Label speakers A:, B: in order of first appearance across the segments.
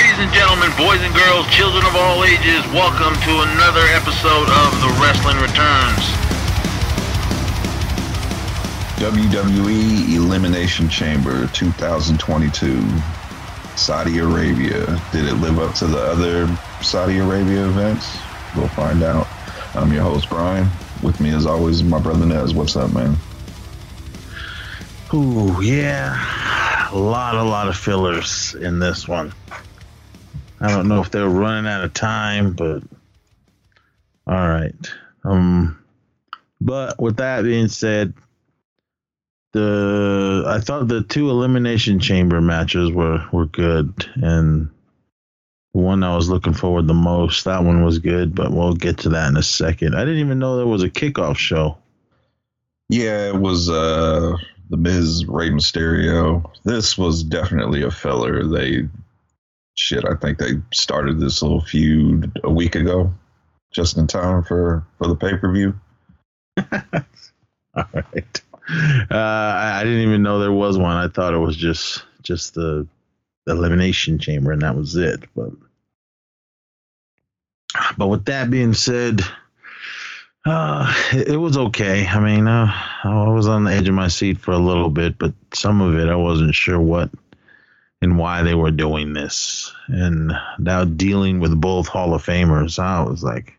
A: Ladies and gentlemen, boys and girls, children of all ages, welcome to another episode of The Wrestling Returns.
B: WWE Elimination Chamber 2022, Saudi Arabia. Did it live up to the other Saudi Arabia events? We'll find out. I'm your host, Brian. With me, as always, my brother Nez. What's up, man?
C: Ooh, yeah. A lot, a lot of fillers in this one. I don't know if they're running out of time, but all right. Um, but with that being said, the I thought the two elimination chamber matches were were good, and the one I was looking forward the most that one was good, but we'll get to that in a second. I didn't even know there was a kickoff show.
B: Yeah, it was uh the Miz Rey Mysterio. This was definitely a filler. They shit, I think they started this little feud a week ago, just in time for for the pay per view.
C: All right. Uh, I, didn't even know there was one. I thought it was just just the, the elimination chamber, and that was it. But but with that being said, uh, it, it was okay. I mean, uh, I was on the edge of my seat for a little bit, but some of it I wasn't sure what and why they were doing this. And now dealing with both Hall of Famers, I was like,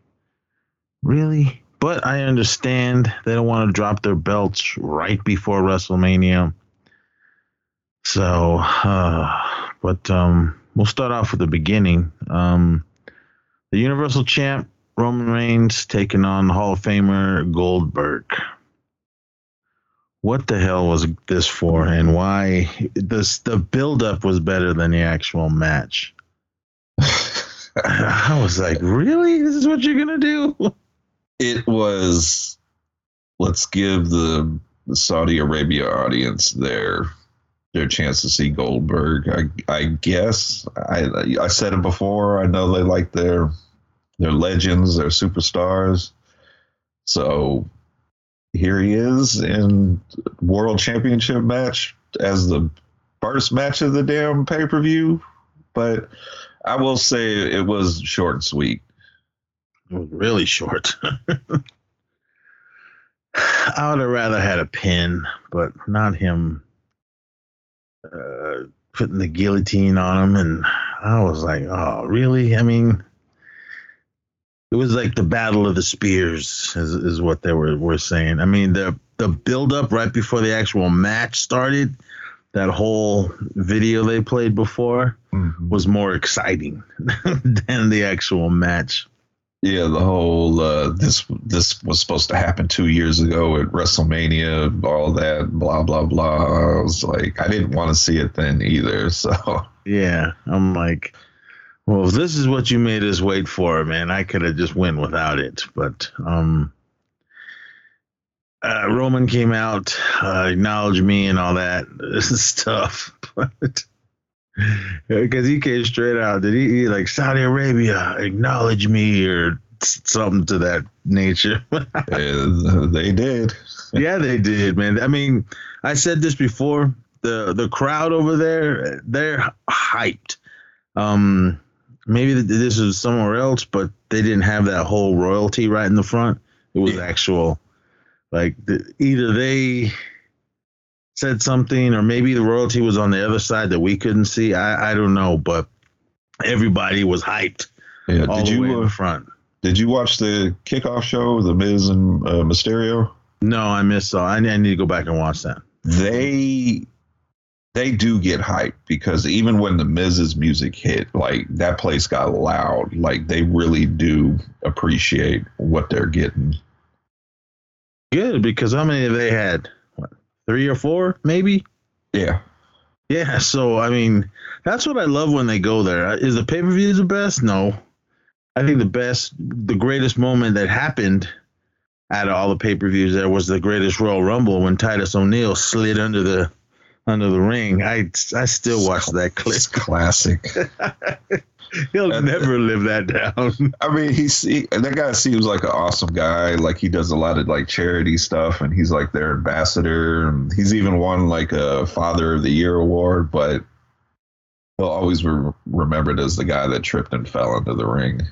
C: really? But I understand they don't want to drop their belts right before WrestleMania. So, uh, but um, we'll start off with the beginning. Um, the Universal Champ Roman Reigns taking on Hall of Famer Goldberg. What the hell was this for, and why? This the build-up was better than the actual match. I was like, really? This is what you're gonna do?
B: it was let's give the, the Saudi Arabia audience their their chance to see Goldberg. I I guess I I said it before. I know they like their their legends, their superstars. So here he is in world championship match as the first match of the damn pay per view. But I will say it was short and sweet.
C: It was really short. I would have rather had a pin, but not him uh, putting the guillotine on him. And I was like, oh, really? I mean, it was like the battle of the spears, is, is what they were, were saying. I mean, the the build up right before the actual match started, that whole video they played before
B: Mm-hmm.
C: was more exciting than the actual match.
B: Yeah, the whole uh, this this was supposed to happen two years ago at WrestleMania, all that blah blah blah. I was like, I didn't want to see it then either. So
C: Yeah, I'm like, well, if this is what you made us wait for, man, I could have just went without it. But um, uh, Roman came out, uh, acknowledged me and all that stuff, but because he came straight out, did he, he like Saudi Arabia acknowledge me or something to that nature?
B: uh, they did.
C: yeah, they did, man. I mean, I said this before. The the crowd over there, they're hyped. Um, maybe this is somewhere else, but they didn't have that whole royalty right in the front. It was
B: Yeah.
C: actual, like the, either they said something, or maybe the royalty was on the other side that we couldn't see. I I don't know, but everybody was hyped
B: Yeah. Did you
C: in
B: uh,
C: the front.
B: did you watch the kickoff show, the Miz and uh, Mysterio?
C: No, I missed. So I, I need to go back and watch that.
B: They they do get hyped because even when the Miz's music hit, like that place got loud. Like they really do appreciate what they're getting.
C: Good because how many have they had? What three or four, maybe?
B: Yeah.
C: Yeah. So I mean, that's what I love when they go there. Uh, is the pay per view the best? No. I think the best, the greatest moment that happened out of all the pay per views there was the greatest Royal Rumble when Titus O'Neil slid under the under the ring. I I still watch that clip.
B: It's classic.
C: He'll
B: Uh,
C: never live that down.
B: I mean, he's he, that guy seems like an awesome guy. Like he does a lot of like charity stuff, and he's like their ambassador. And he's even won like a Father of the Year award. But He'll always be remembered as the guy that tripped and fell into the ring.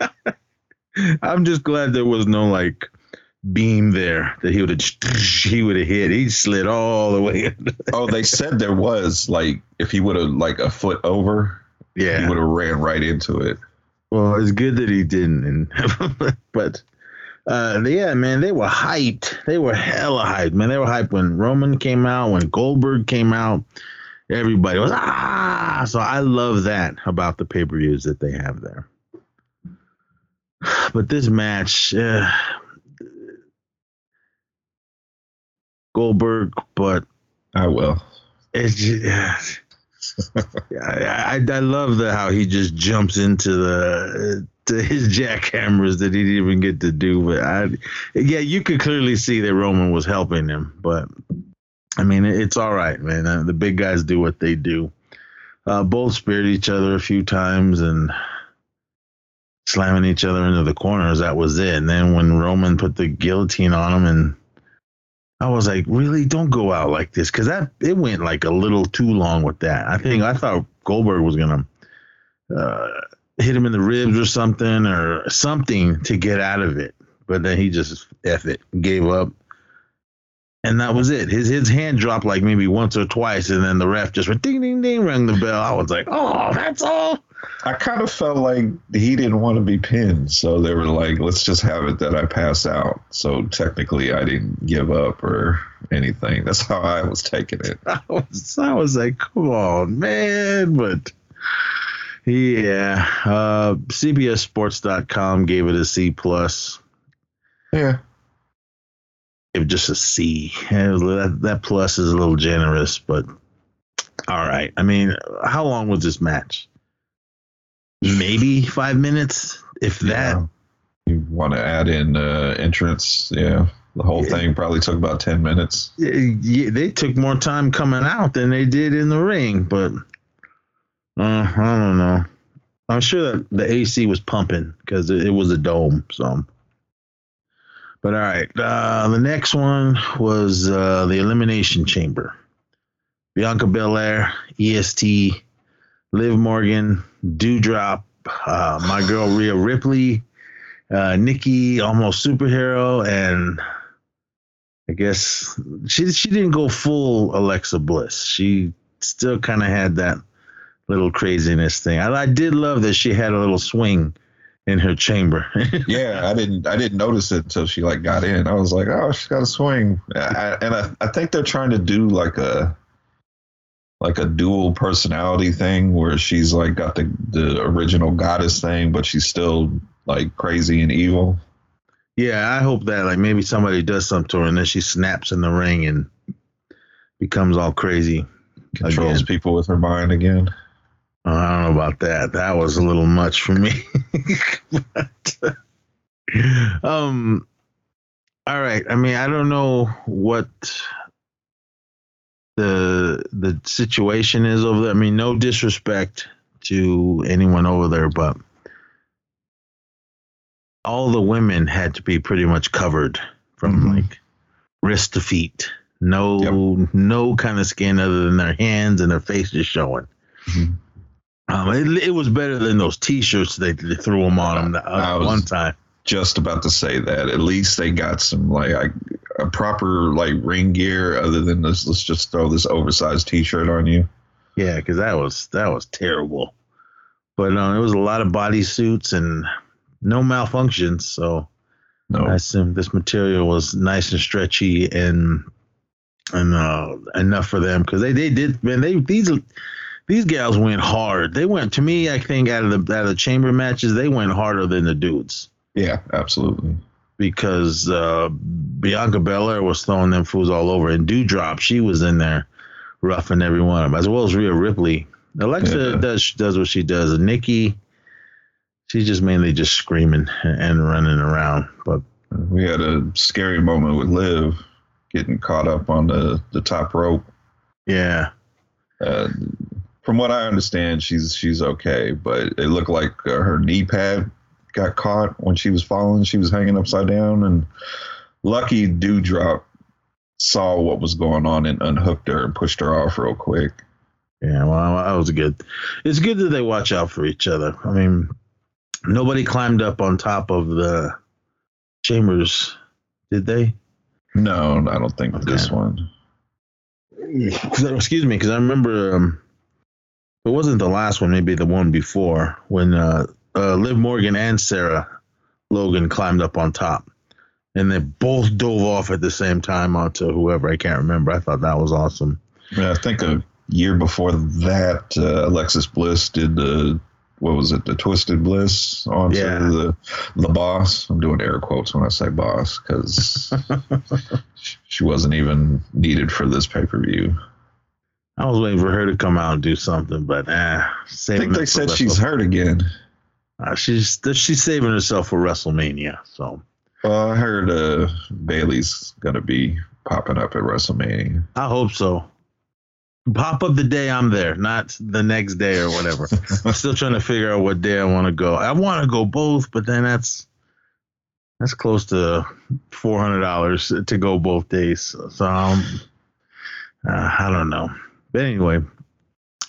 C: I'm just glad there was no like beam there that he would have he would have hit. He slid all the way.
B: oh, they said there was like if he would have like a foot over,
C: yeah,
B: he would have ran right into it.
C: Well, it's good that he didn't. And but uh, yeah, man, they were hyped. They were hella hyped, man. They were hyped when Roman came out, when Goldberg came out. Everybody was ah. So I love that about the pay per views that they have there. But this match, uh, Goldberg, but
B: I will.
C: It's just, I, I, I love the how he just jumps into the to his jackhammers that he didn't even get to do. But I, yeah, you could clearly see that Roman was helping him. But I mean, it's all right, man. Uh, the big guys do what they do. Uh, both speared each other a few times and slamming each other into the corners. That was it. And then when Roman put the guillotine on him and I was like, really, don't go out like this. Because that it went like a little too long with that. I think I thought Goldberg was gonna uh, hit him in the ribs or something or something to get out of it, but then he just f it, gave up, and that was it. His his hand dropped like maybe once or twice, and then the ref just went ding ding ding, rang the bell. I was like, oh, that's all.
B: I kind of felt like he didn't want to be pinned, so they were like, "Let's just have it that I pass out." So technically, I didn't give up or anything. That's how I was taking it.
C: I was, I was like, "Come on, man!" But yeah, uh, CBSSports.com gave it a C plus.
B: Yeah,
C: Gave just a C. That, that plus is a little generous, but all right. I mean, how long was this match? maybe five minutes, if that. Yeah.
B: You want to add in uh, entrance? Yeah, the whole yeah. thing probably took about ten minutes.
C: Yeah, they took more time coming out than they did in the ring, but uh, I don't know. I'm sure that the AC was pumping because it, it was a dome. So, but all right, uh, the next one was uh, the Elimination Chamber. Bianca Belair, EST, Liv Morgan, Doudrop, uh, my girl Rhea Ripley, uh, Nikki, almost superhero, and I guess she she didn't go full Alexa Bliss. She still kind of had that little craziness thing. I, I did love that she had a little swing in her chamber.
B: yeah, I didn't I didn't notice it until she like got in. I was like, oh, she's got a swing, I, and I I think they're trying to do like a like a dual personality thing where she's like got the the original goddess thing, but she's still like crazy and evil.
C: Yeah, I hope that like maybe somebody does something to her and then she snaps in the ring and becomes all crazy.
B: Controls again. people with her mind again.
C: I don't know about that. That was a little much for me. but, um all right. I mean, I don't know what the the situation is over there. I mean, no disrespect to anyone over there, but all the women had to be pretty much covered from mm-hmm. like wrist to feet. No, yep. no kind of skin other than their hands and their faces showing. Mm-hmm. Um, it, it, was better than those T-shirts they, they threw them on them uh, one time.
B: Just about to say that. At least they got some like I, a proper like ring gear other than this. Let's just throw this oversized T-shirt on you.
C: Yeah, because that was that was terrible. But um, it was a lot of body suits and no malfunctions. So no. I assume this material was nice and stretchy and and uh, enough for them because they they did man they these these gals went hard. They went to me. I think out of the out of the chamber matches, they went harder than the dudes.
B: Yeah, absolutely
C: because uh, Bianca Belair was throwing them fools all over, and Doudrop, she was in there roughing every one of them, as well as Rhea Ripley. Alexa yeah. does does what she does, and Nikki, she's just mainly just screaming and running around. But
B: we had a scary moment with Liv getting caught up on the the top rope.
C: Yeah.
B: Uh, from what I understand, she's she's okay, but it looked like uh, her knee pad got caught when she was falling. She was hanging upside down, and lucky Doudrop saw what was going on and unhooked her and pushed her off real quick.
C: Yeah, well, that was good. It's good that they watch out for each other. I mean, nobody climbed up on top of the chambers, did they?
B: No, I don't think
C: Okay.
B: this one.
C: Excuse me, because I remember um, it wasn't the last one, maybe the one before when uh, uh, Liv Morgan and Sarah Logan climbed up on top, and they both dove off at the same time onto whoever I can't remember. I thought that was awesome.
B: I, mean, I think a year before that, uh, Alexis Bliss did the what was it, the Twisted Bliss onto
C: Yeah.
B: the the boss. I'm doing air quotes when I say boss because she wasn't even needed for this pay per view.
C: I was waiting for her to come out and do something, but eh,
B: I think they said she's hurt again.
C: Uh, she's she's saving herself for WrestleMania. So
B: Well, I heard uh, Bayley's gonna be popping up at WrestleMania.
C: I hope so. Pop up the day I'm there, not the next day or whatever. I'm still trying to figure out what day I want to go. I want to go both, but then that's that's close to four hundred dollars to go both days. So um, uh, I don't know. But anyway,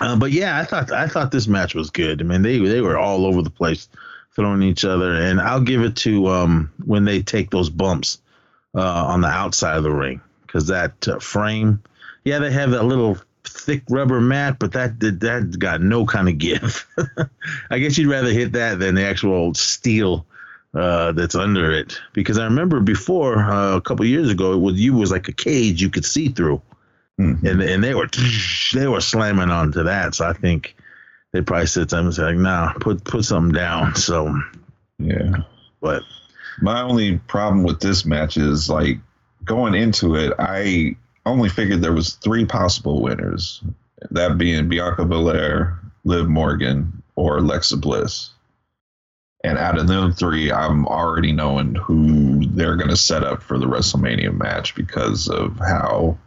C: uh, but yeah, I thought I thought this match was good. I mean, they they were all over the place, throwing each other, and I'll give it to um when they take those bumps uh, on the outside of the ring because that uh, frame, yeah, they have that little thick rubber mat, but that did that got no kind of give. I guess you'd rather hit that than the actual steel uh, that's under it because I remember before uh, a couple years ago it was you was like a cage you could see through
B: Mhm.
C: and and they were they were slamming onto that. So I think they probably said something like, "Nah, put put something down." So,
B: Yeah.
C: but
B: My only problem with this match is like going into it, I only figured there was three possible winners, that being Bianca Belair, Liv Morgan, or Alexa Bliss. And out of them three, I'm already knowing who they're going to set up for the WrestleMania match because of how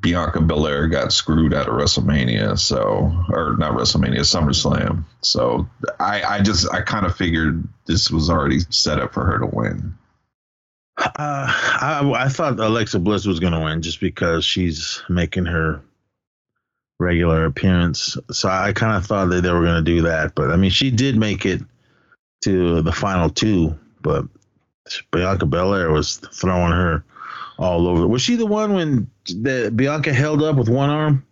B: Bianca Belair got screwed out of WrestleMania. So, or not WrestleMania, SummerSlam. So I, I just, I kind of figured this was already set up for her to win.
C: uh, I I thought Alexa Bliss was going to win just because she's making her regular appearance. So I kind of thought that they were going to do that, but I mean, she did make it to the final two, but Bianca Belair was throwing her all over. Was she the one when the Bianca held up with one arm?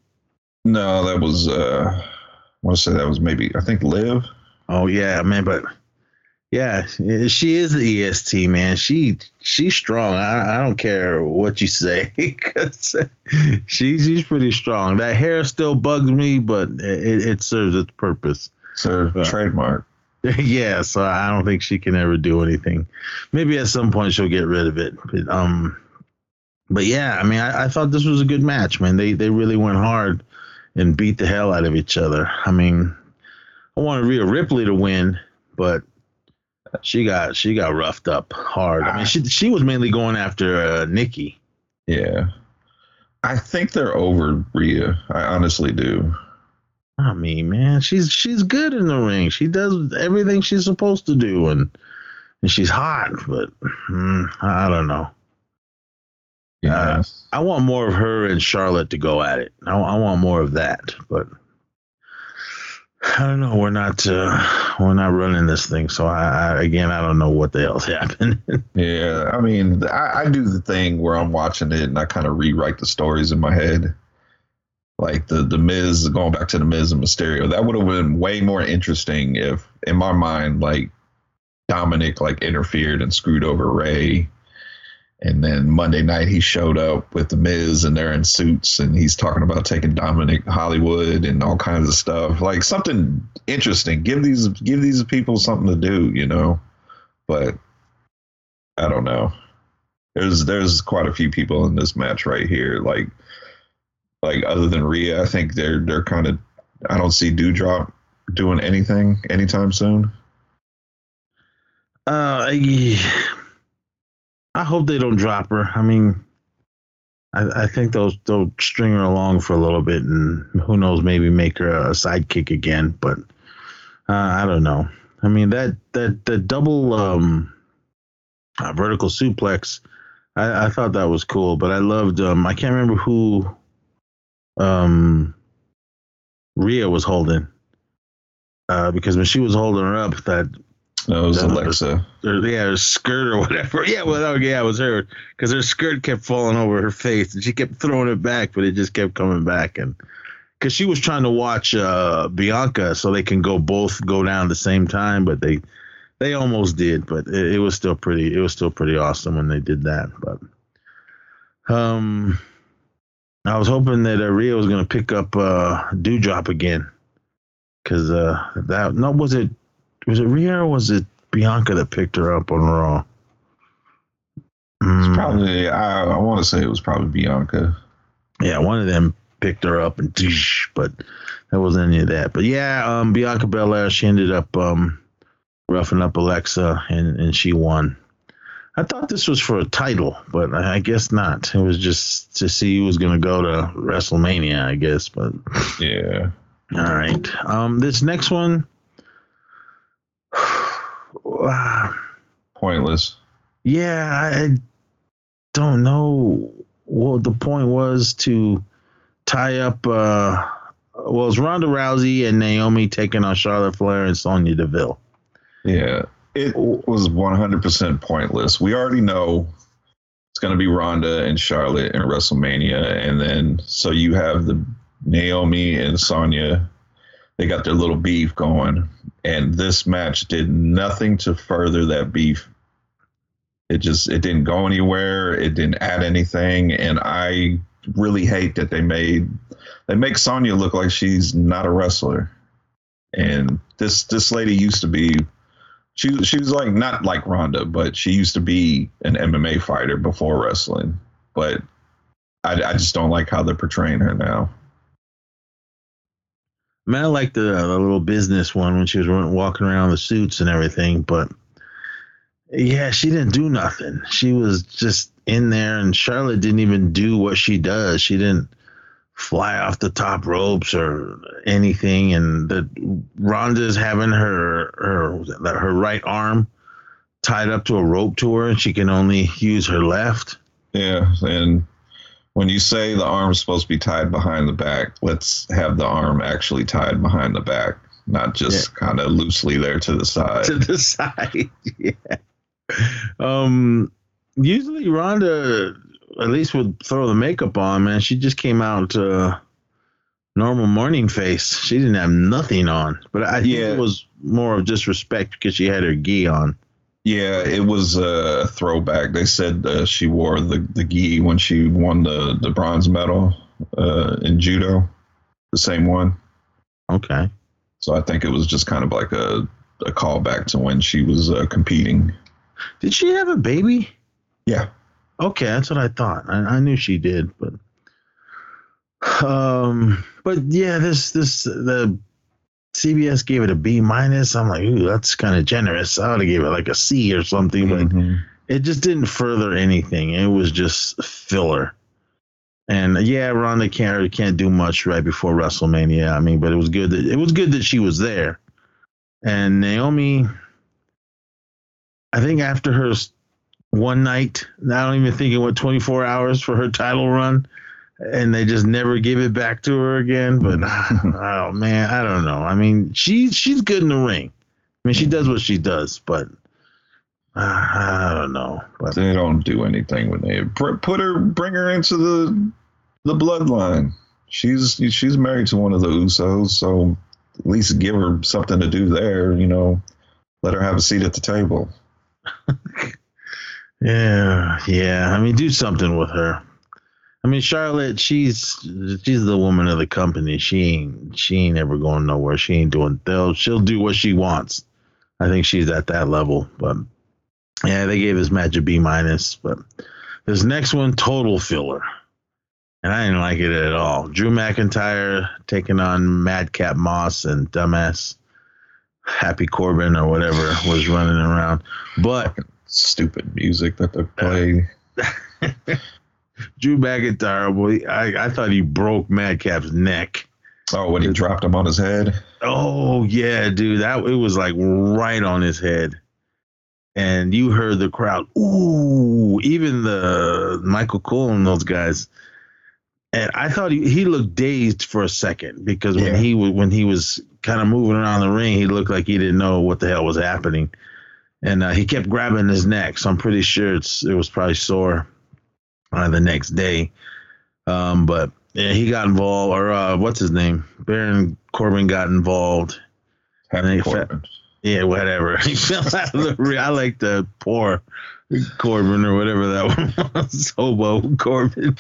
B: No, that was, uh, I want to say that was maybe, I think Liv.
C: Oh yeah, man, but yeah, she is the EST man. She she's strong. I, I don't care what you say, 'cause she she's pretty strong. That hair still bugs me, but it, it serves its purpose.
B: Her
C: Yeah.
B: trademark.
C: yeah, so I don't think she can ever do anything. Maybe at some point she'll get rid of it. But, um, but yeah, I mean, I, I thought this was a good match, man. They they really went hard and beat the hell out of each other. I mean, I wanted Rhea Ripley to win, but she got she got roughed up hard. I mean, she she was mainly going after uh, Nikki.
B: Yeah. I think they're over Rhea. I honestly do.
C: I mean, man, she's she's good in the ring. She does everything she's supposed to do, and and she's hot. But mm, I don't know.
B: Yeah.
C: I want more of her and Charlotte to go at it. I, I want more of that, but I don't know. We're not uh, we're not running this thing, so I, I again I don't know what the hell's happening.
B: Yeah, I mean, I, I do the thing where I'm watching it and I kind of rewrite the stories in my head. Like the the Miz going back to the Miz and Mysterio, that would have been way more interesting if, in my mind, like Dominic like interfered and screwed over Rey, and then Monday night he showed up with the Miz and they're in suits and he's talking about taking Dominic Hollywood and all kinds of stuff. Like something interesting. Give these give these people something to do, you know. But I don't know. There's there's quite a few people in this match right here. Like like other than Rhea, I think they're they're kind of I don't see Doudrop doing anything anytime soon.
C: Uh, I, I hope they don't drop her. I mean, I, I think they'll they'll string her along for a little bit, and who knows, maybe make her a sidekick again. But uh, I don't know. I mean that that the double um, uh, vertical suplex, I, I thought that was cool. But I loved um, I can't remember who um, Rhea was holding. Uh, because when she was holding her up, that
B: No, it was. Alexa.
C: yeah, her skirt or whatever. Yeah, well, oh, yeah, it was her because her skirt kept falling over her face, and she kept throwing it back, but it just kept coming back, and because she was trying to watch uh, Bianca so they can go both go down at the same time, but they they almost did, but it, it was still pretty. It was still pretty awesome when they did that, but um. I was hoping that uh, Rhea was going to pick up uh, Doudrop again, because uh, that no was it was it Rhea or was it Bianca that picked her up on Raw? Mm,
B: It's probably I, I want to say it was probably Bianca.
C: yeah, one of them picked her up and but that wasn't any of that. But yeah, um, Bianca Belair she ended up um, roughing up Alexa and and she won. I thought this was for a title, but I I guess not. It was just to see who was going to go to WrestleMania, I guess. But
B: Yeah.
C: all right, um, this next one.
B: Pointless.
C: Yeah, I don't know what the point was to tie up. Uh, well, it's Ronda Rousey and Naomi taking on Charlotte Flair and Sonya Deville.
B: Yeah. It was 100% pointless. We already know it's going to be Ronda and Charlotte in WrestleMania. And then, so you have the Naomi and Sonya. They got their little beef going. And this match did nothing to further that beef. It just, it didn't go anywhere. It didn't add anything. And I really hate that they made, they make Sonya look like she's not a wrestler. And this, this lady used to be she she was like not like Ronda, but she used to be an MMA fighter before wrestling. But I, I just don't like how they're portraying her now.
C: Mean, I like the, the little business one when she was walking around the suits and everything, but yeah, she didn't do nothing. She was just in there, and Charlotte didn't even do what she does. She didn't fly off the top ropes or anything. And the Ronda's having her her her right arm tied up to a rope to her, and she can only use her left.
B: Yeah, and when you say the arm's supposed to be tied behind the back, let's have the arm actually tied behind the back, not just kind of loosely there to the side.
C: to the side. yeah. Um. Usually, Ronda at least would throw the makeup on. Man, she just came out uh, normal morning face. She didn't have nothing on, but I think
B: Yeah.
C: it was more of just respect because she had her gi on.
B: Yeah, it was a throwback. They said uh, she wore the the gi when she won the the bronze medal uh, in judo, the same one.
C: Okay.
B: So I think it was just kind of like a a callback to when she was uh, competing.
C: Did she have a baby?
B: Yeah.
C: Okay, that's what I thought. I, I knew she did, but um, but yeah, this this the CBS gave it a B minus. I'm like, ooh, that's kind of generous. I would have gave it like a C or something, but
B: Mhm.
C: it just didn't further anything. It was just filler. And yeah, Ronda can't can't do much right before WrestleMania. I mean, but it was good that it was good that she was there. And Naomi, I think after her one night, I don't even think it went 24 hours for her title run, and they just never give it back to her again. But oh man, I don't know. I mean, she's she's good in the ring. I mean, she does what she does, but uh, I don't know. But
B: They don't do anything when they put her, bring her into the the bloodline. She's she's married to one of the Usos, so at least give her something to do there. You know, let her have a seat at the table.
C: Yeah, yeah. I mean, do something with her. I mean, Charlotte, she's she's the woman of the company. She ain't she ain't ever going nowhere. She ain't doing. They'll she'll do what she wants. I think she's at that level. But yeah, they gave this match a B minus. But this next one, total filler, and I didn't like it at all. Drew McIntyre taking on Madcap Moss and dumbass Happy Corbin or whatever was running around, but.
B: Stupid music that they play.
C: Drew McIntyre, boy, I, I thought he broke Madcap's neck.
B: Oh, when he dropped him on his head.
C: Oh yeah, dude, that it was like right on his head, and you heard the crowd. Ooh, even the Michael Cole and those guys. and I thought he, he looked dazed for a second because when
B: Yeah.
C: he when he was kind of moving around the ring, he looked like he didn't know what the hell was happening, and uh, he kept grabbing his neck. So I'm pretty sure it's it was probably sore uh, the next day. Um, but yeah, he got involved, or uh, what's his name? Baron Corbin got involved.
B: Happy
C: they fa- Yeah, whatever. He fell out of the ring. I like the poor Corbin or whatever that one was. Hobo Corbin.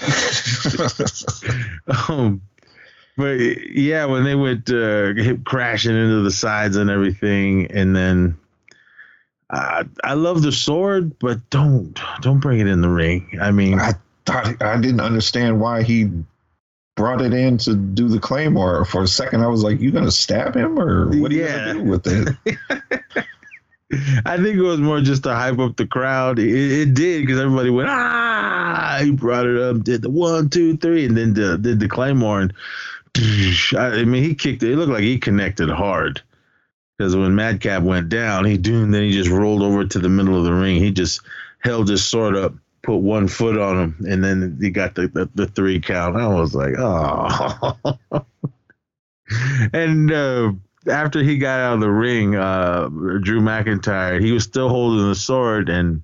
C: um, but yeah, when they went uh, crashing into the sides and everything, and then uh, I love the sword, but don't don't bring it in the ring. I mean,
B: I thought I didn't understand why he brought it in to do the claymore. For a second, I was like, "You gonna stab him, or what are you
C: Yeah.
B: gonna do with it?"
C: I think it was more just to hype up the crowd. It, it did because everybody went ah. He brought it up, did the one, two, three, and then the, did the claymore. And I mean, he kicked it. It looked like he connected hard because when Madcap went down, he doomed. Then he just rolled over to the middle of the ring. He just held his sword up, put one foot on him, and then he got the the, the three count. I was like, oh. and uh, after he got out of the ring, uh, Drew McIntyre, he was still holding the sword and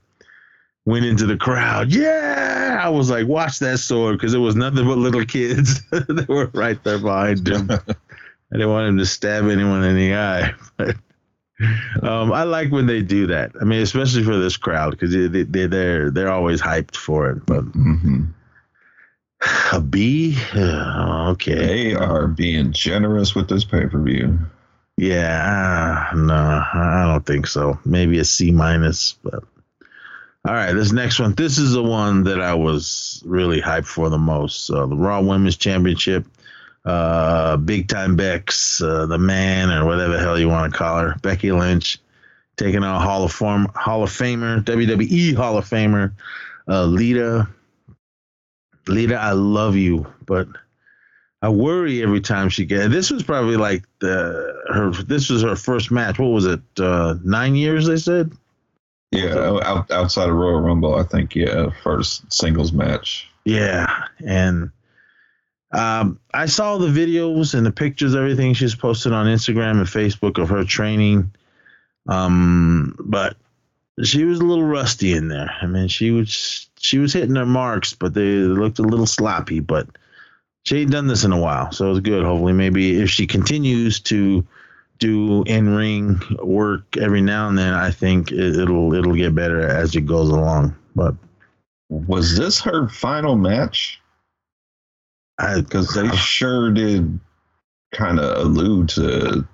C: went into the crowd. Yeah, I was like, watch that sword because it was nothing but little kids. that were right there behind him. I didn't want him to stab anyone in the eye. But um, I like when they do that. I mean, especially for this crowd because they, they, they're they're always hyped for it. But
B: hmm
C: a B, Uh, okay.
B: They are being generous with this pay per view.
C: Yeah, uh, no, I don't think so. Maybe a C minus, but all right. This next one, this is the one that I was really hyped for the most. So the Raw Women's Championship, uh, Big Time Bex, uh, the man or whatever the hell you want to call her, Becky Lynch, taking on Hall of Form, Hall of Famer, WWE Hall of Famer, uh, Lita. Lita, I love you, but I worry every time she gets. This was probably like the her. This was her first match. What was it? Uh, nine years they said.
B: Yeah, out, outside of Royal Rumble, I think yeah, first singles match.
C: Yeah, and um, I saw the videos and the pictures, everything she's posted on Instagram and Facebook of her training. Um, but she was a little rusty in there. I mean, she was she was hitting her marks, but they looked a little sloppy. But she ain't done this in a while, so it's good. Hopefully, maybe if she continues to do in ring work every now and then, I think it, it'll it'll get better as it goes along. But
B: Was this her final match? Because they sure did kind of allude to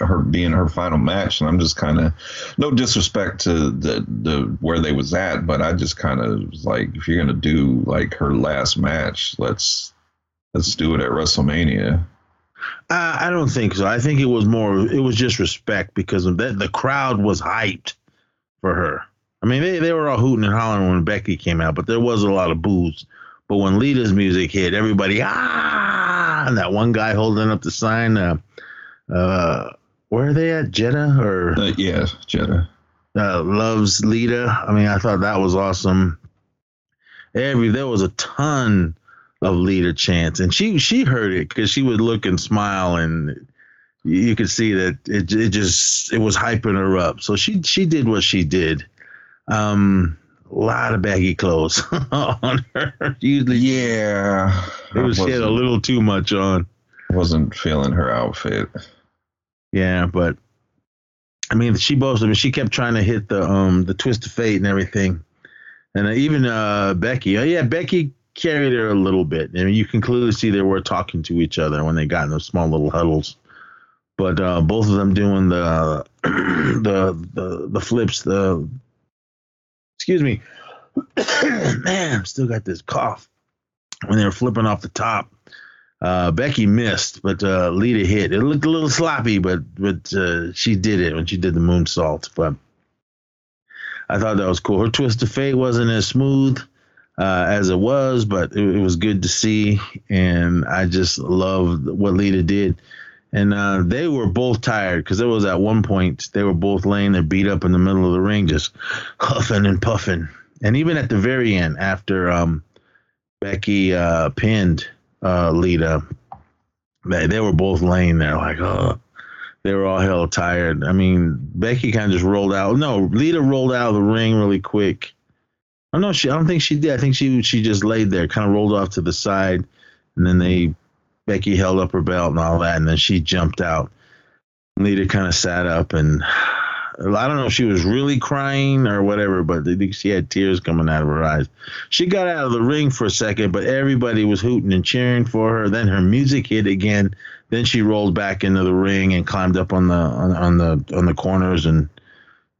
B: her being her final match, and I'm just kind of no disrespect to the the where they was at, but I just kind of was like, if you're gonna do like her last match, let's let's do it at WrestleMania.
C: Uh, I don't think so. I think it was more. It was just respect because that. The crowd was hyped for her. I mean, they, they were all hooting and hollering when Becky came out, but there was a lot of boos. But when Lita's music hit, everybody ah, and that one guy holding up the sign. Uh, uh, where are they at? Jeddah or
B: Uh, yeah, Jeddah.
C: uh, loves Lita. I mean, I thought that was awesome. Every there was a ton of Lita chants, and she she heard it because she would look and smile, and you could see that it it just it was hyping her up. So she she did what she did. Um, a lot of baggy clothes on her. Usually,
B: Yeah,
C: it was she had a little too much on.
B: wasn't feeling her outfit.
C: Yeah, but I mean, she boasted. I mean, she kept trying to hit the um the twist of fate and everything, and uh, even uh Becky. Oh yeah, Becky carried her a little bit. I mean, you can clearly see they were talking to each other when they got in those small little huddles. But uh, both of them doing the the the the flips. The excuse me, man, I've still got this cough. When they were flipping off the top, uh, Becky missed, but uh, Lita hit. It looked a little sloppy, but but uh, she did it when she did the moonsault. But I thought that was cool. Her twist of fate wasn't as smooth uh, as it was, but it, it was good to see, and I just loved what Lita did. And uh, they were both tired because it was at one point they were both laying there beat up in the middle of the ring, just huffing and puffing. And even at the very end, after um, Becky uh, pinned uh, Lita. They they were both laying there like, oh, they were all hell tired. I mean, Becky kind of just rolled out. No, Lita rolled out of the ring really quick. Oh no, she. I don't think she did. I think she she just laid there, kind of rolled off to the side, and then they Becky held up her belt and all that, and then she jumped out. Lita kind of sat up and I don't know if she was really crying or whatever, but she had tears coming out of her eyes. She got out of the ring for a second, but everybody was hooting and cheering for her. Then her music hit again. Then she rolled back into the ring and climbed up on the on, on the on the corners and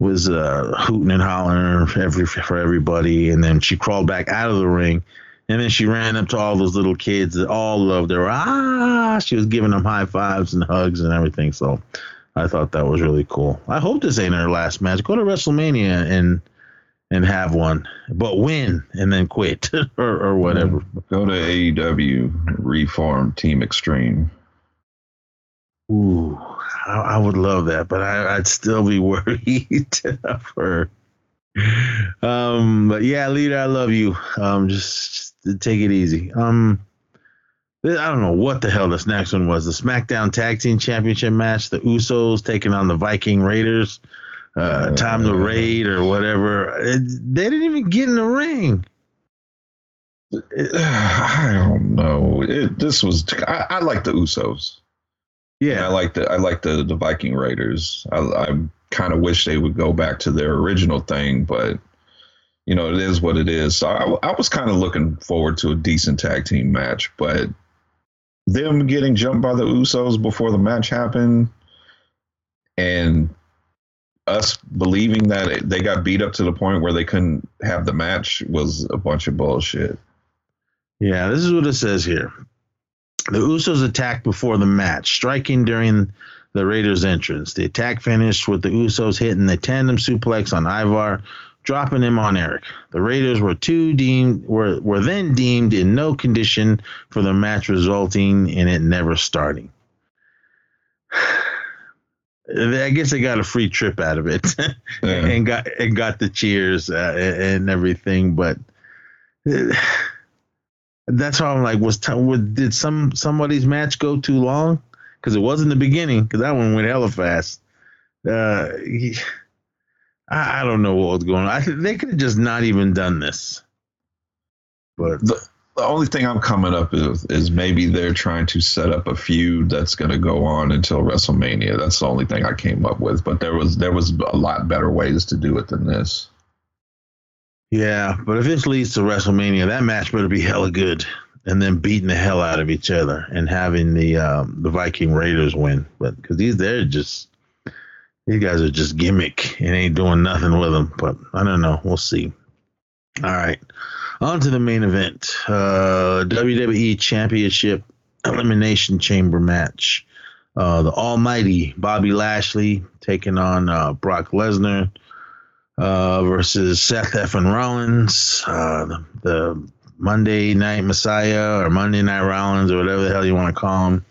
C: was uh, hooting and hollering every for everybody. And then she crawled back out of the ring. And then she ran up to all those little kids that all loved her. Ah, she was giving them high fives and hugs and everything. So I thought that was really cool. I hope this ain't her last match. Go to WrestleMania and and have one, but win and then quit or, or whatever.
B: Go to AEW, reform Team Extreme.
C: Ooh, I, I would love that, but I, would still be worried for. Um, but yeah, Lita, I love you. Um, just, just take it easy. Um, I don't know what the hell this next one was. The SmackDown Tag Team Championship match. The Usos taking on the Viking Raiders. Uh, time to raid or whatever. It, they didn't even get in the ring.
B: I don't know. It, this was. I, I, like the Usos.
C: Yeah,
B: I like the. I like the the Viking Raiders. I, I kind of wish they would go back to their original thing, but you know it is what it is. So I, I was kind of looking forward to a decent tag team match, but them getting jumped by the Usos before the match happened and us believing that they got beat up to the point where they couldn't have the match was a bunch of bullshit.
C: Yeah, this is what it says here. The Usos attacked before the match, striking during the Raiders' entrance. The attack finished with the Usos hitting the tandem suplex on Ivar, dropping him on Erik. The Raiders were two deemed were were then deemed in no condition for the match, resulting in it never starting. I guess they got a free trip out of it, yeah. and got and got the cheers uh, and everything. But that's why I'm like, was t- did some somebody's match go too long? Because it wasn't the beginning. Because that one went hella fast. Uh, he, I, I don't know what was going on. I, they could have just not even done this. But
B: the, the only thing I'm coming up with is maybe they're trying to set up a feud that's going to go on until WrestleMania. That's the only thing I came up with. But there was there was a lot better ways to do it than this.
C: Yeah, but if this leads to WrestleMania, that match better be hella good, and then beating the hell out of each other and having the um, the Viking Raiders win. But because these they're just these guys are just gimmick and ain't doing nothing with them. But I don't know. We'll see. All right. On to the main event uh, WWE Championship Elimination Chamber match. Uh, the Almighty Bobby Lashley taking on uh, Brock Lesnar uh, versus Seth Effin Rollins, uh, the, the, Monday Night Messiah or Monday Night Rollins or whatever the hell you want to call him.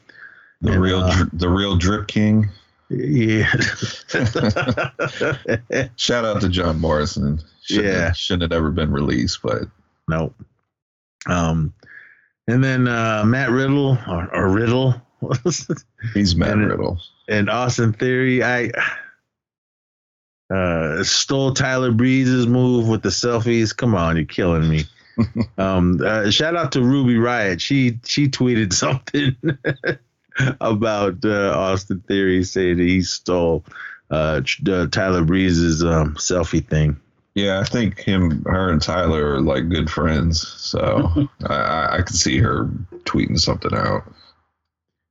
B: The and, real, uh, the real Drip King.
C: Yeah.
B: Shout out to John Morrison. Shouldn't
C: yeah.
B: Have, shouldn't have ever been released, but
C: nope. Um, and then uh, Matt Riddle or, or Riddle.
B: He's Matt
C: and,
B: Riddle.
C: And Austin Theory, I uh, stole Tyler Breeze's move with the selfies. Come on, you're killing me. um, uh, shout out to Ruby Riott. She she tweeted something about uh, Austin Theory saying he stole uh, uh, Tyler Breeze's um, selfie thing.
B: Yeah, I think him, her, and Tyler are like good friends. So I, I can see her tweeting something out.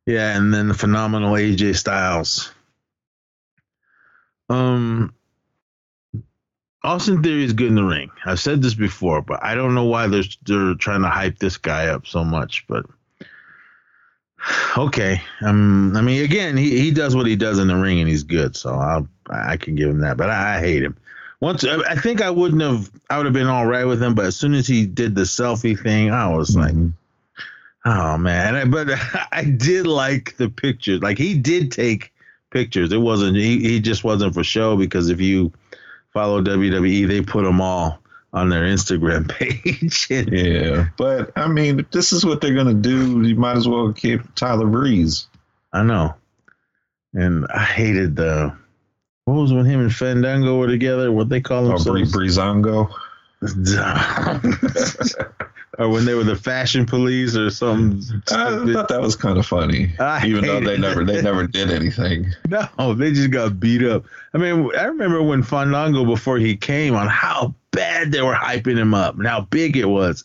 C: Yeah, and then the phenomenal AJ Styles. Um, Austin Theory is good in the ring. I've said this before, but I don't know why they're they're trying to hype this guy up so much. But okay. Um, I mean, again, he, he does what he does in the ring, and he's good. So I I can give him that. But I, I hate him. Once I think I wouldn't have. I would have been all right with him. But as soon as he did the selfie thing, I was mm-hmm. like, oh man. But I did like the pictures. Like he did take pictures. It wasn't. He he just wasn't for show because if you follow WWE, they put them all on their Instagram page.
B: yeah, but I mean, if this is what they're gonna do, you might as well keep Tyler Breeze.
C: I know, and I hated the what was when him and Fandango were together? What they call
B: oh, Bree
C: themselves?
B: Breezango.
C: or when they were the fashion police or something.
B: I thought that was kind of funny,
C: I
B: even though they
C: hated
B: never they never did anything.
C: No, they just got beat up. I mean, I remember when Fandango before he came on how bad they were hyping him up and how big it was.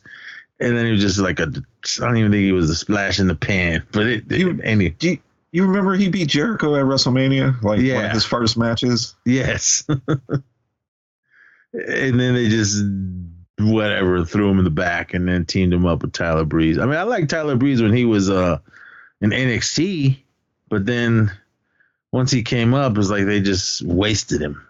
C: And then he was just like a I don't even think he was a splash in the pan. But it, it any
B: Do you, you remember he beat Jericho at WrestleMania, like one
C: Yeah.
B: of his first matches?
C: yes. and then they just whatever threw him in the back and then teamed him up with Tyler Breeze. I mean, I like Tyler Breeze when he was uh in NXT, but then once he came up, it was like they just wasted him.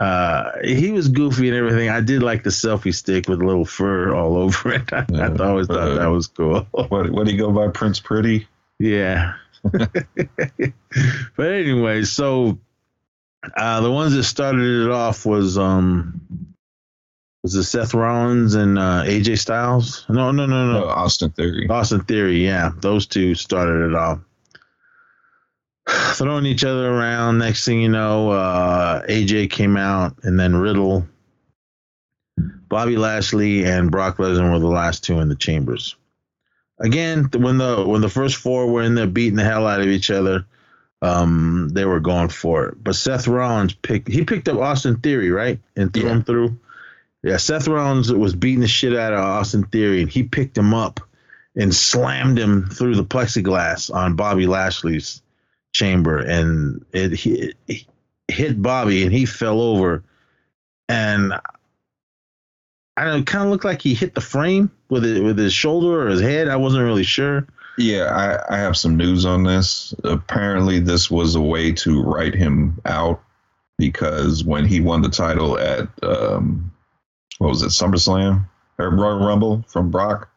C: Uh, he was goofy and everything. I did like the selfie stick with a little fur all over it. I,
B: Yeah,
C: I always thought
B: uh,
C: that was cool.
B: What what do you go by, Prince Pretty?
C: Yeah. but anyway, so uh, the ones that started it off was um was it Seth Rollins and uh, AJ Styles? No, no, no,
B: No,
C: no.
B: Austin Theory.
C: Austin Theory, yeah, those two started it off. Throwing each other around. Next thing you know, uh, AJ came out, and then Riddle, Bobby Lashley, and Brock Lesnar were the last two in the chambers. Again, when the when the first four were in there beating the hell out of each other, um, they were going for it. But Seth Rollins picked he picked up Austin Theory, right, and threw
B: Yeah.
C: him through. Yeah, Seth Rollins was beating the shit out of Austin Theory, and he picked him up and slammed him through the plexiglass on Bobby Lashley's chamber, and it, he, it hit Bobby, and he fell over, and I don't kind of looked like he hit the frame with it with his shoulder or his head. I wasn't really sure.
B: Yeah, I, I have some news on this. Apparently, this was a way to write him out because when he won the title at um, what was it, SummerSlam or Royal Rumble from Brock,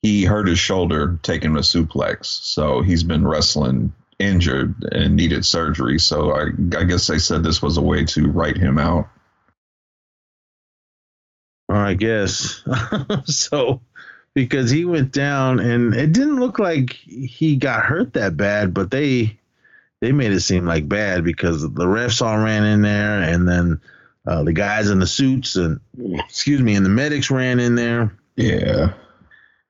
B: he hurt his shoulder taking a suplex. So he's been wrestling injured and needed surgery. So I, I guess they said this was a way to write him out.
C: I guess so because he went down and it didn't look like he got hurt that bad, but they they made it seem like bad because the refs all ran in there and then uh, the guys in the suits and excuse me and the medics ran in there
B: Yeah.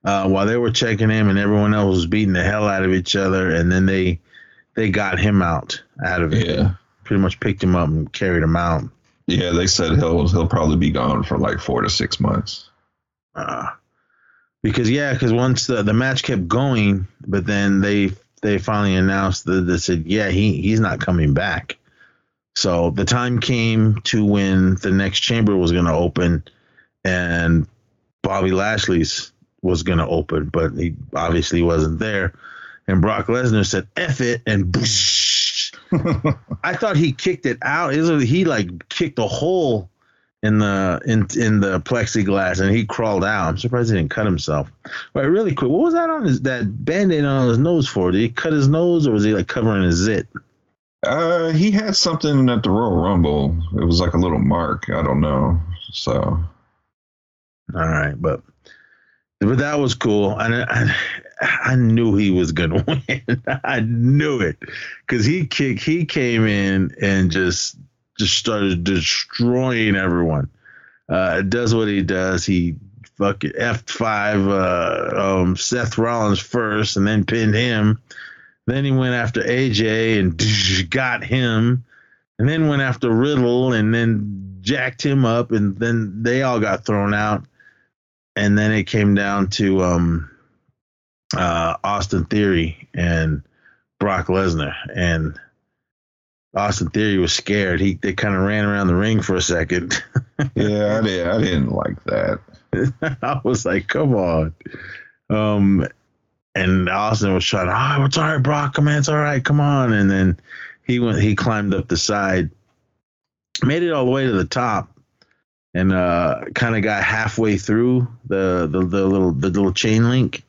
C: uh, while they were checking him and everyone else was beating the hell out of each other and then they they got him out out of it
B: Yeah.
C: pretty much picked him up and carried him out
B: Yeah, they said he'll he'll probably be gone for like four to six months.
C: Uh, because yeah, because once the, the match kept going, but then they they finally announced that they said yeah he he's not coming back. So the time came to when the next chamber was going to open, and Bobby Lashley's was going to open, but he obviously wasn't there. And Brock Lesnar said "F it" and. Boosh. I thought he kicked it out. It was, he like kicked a hole in the in in the plexiglass and he crawled out. I'm surprised he didn't cut himself. But really quick, what was that on his that band-aid on his nose for? Did he cut his nose or was he like covering his zit?
B: Uh, he had something at the Royal Rumble. It was like a little mark. I don't know. So
C: All right, but but that was cool, and I, I knew he was gonna win. I knew it because he kicked. He came in and just just started destroying everyone. Uh, does what he does. He fucking F five uh, um, Seth Rollins first, and then pinned him. Then he went after AJ and got him, and then went after Riddle, and then jacked him up, and then they all got thrown out and then it came down to um, uh, Austin Theory and Brock Lesnar, and Austin Theory was scared. He they kind of ran around the ring for a second.
B: yeah, I did. I didn't like that.
C: I was like, "Come on," um, and Austin was trying. Oh, it's all right, Brock. Come on, it's all right. Come on, and then he went. He climbed up the side, made it all the way to the top, and uh, kind of got halfway through the, the the little the little chain link,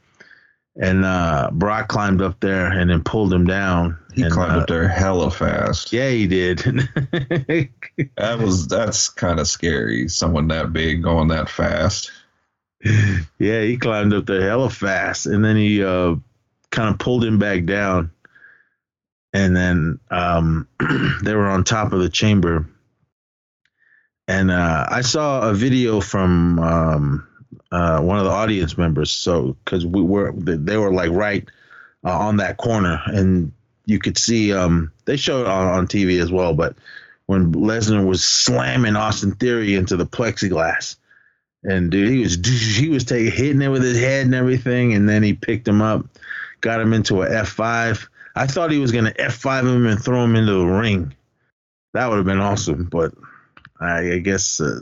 C: and uh, Brock climbed up there and then pulled him down.
B: He
C: and,
B: climbed
C: uh,
B: up there hella fast.
C: Yeah, he did.
B: That was that's kind of scary. Someone that big going that fast.
C: yeah, he climbed up there hella fast, and then he uh, kind of pulled him back down. And then um, they were on top of the chamber, and uh, I saw a video from um, uh, one of the audience members. So because we were, they were like right uh, on that corner, and you could see um, they showed on, on TV as well. But when Lesnar was slamming Austin Theory into the plexiglass, and dude, he was he was taking hitting it with his head and everything, and then he picked him up, got him into a F five. I thought he was gonna F five him and throw him into the ring. That would have been awesome, but I, I guess uh,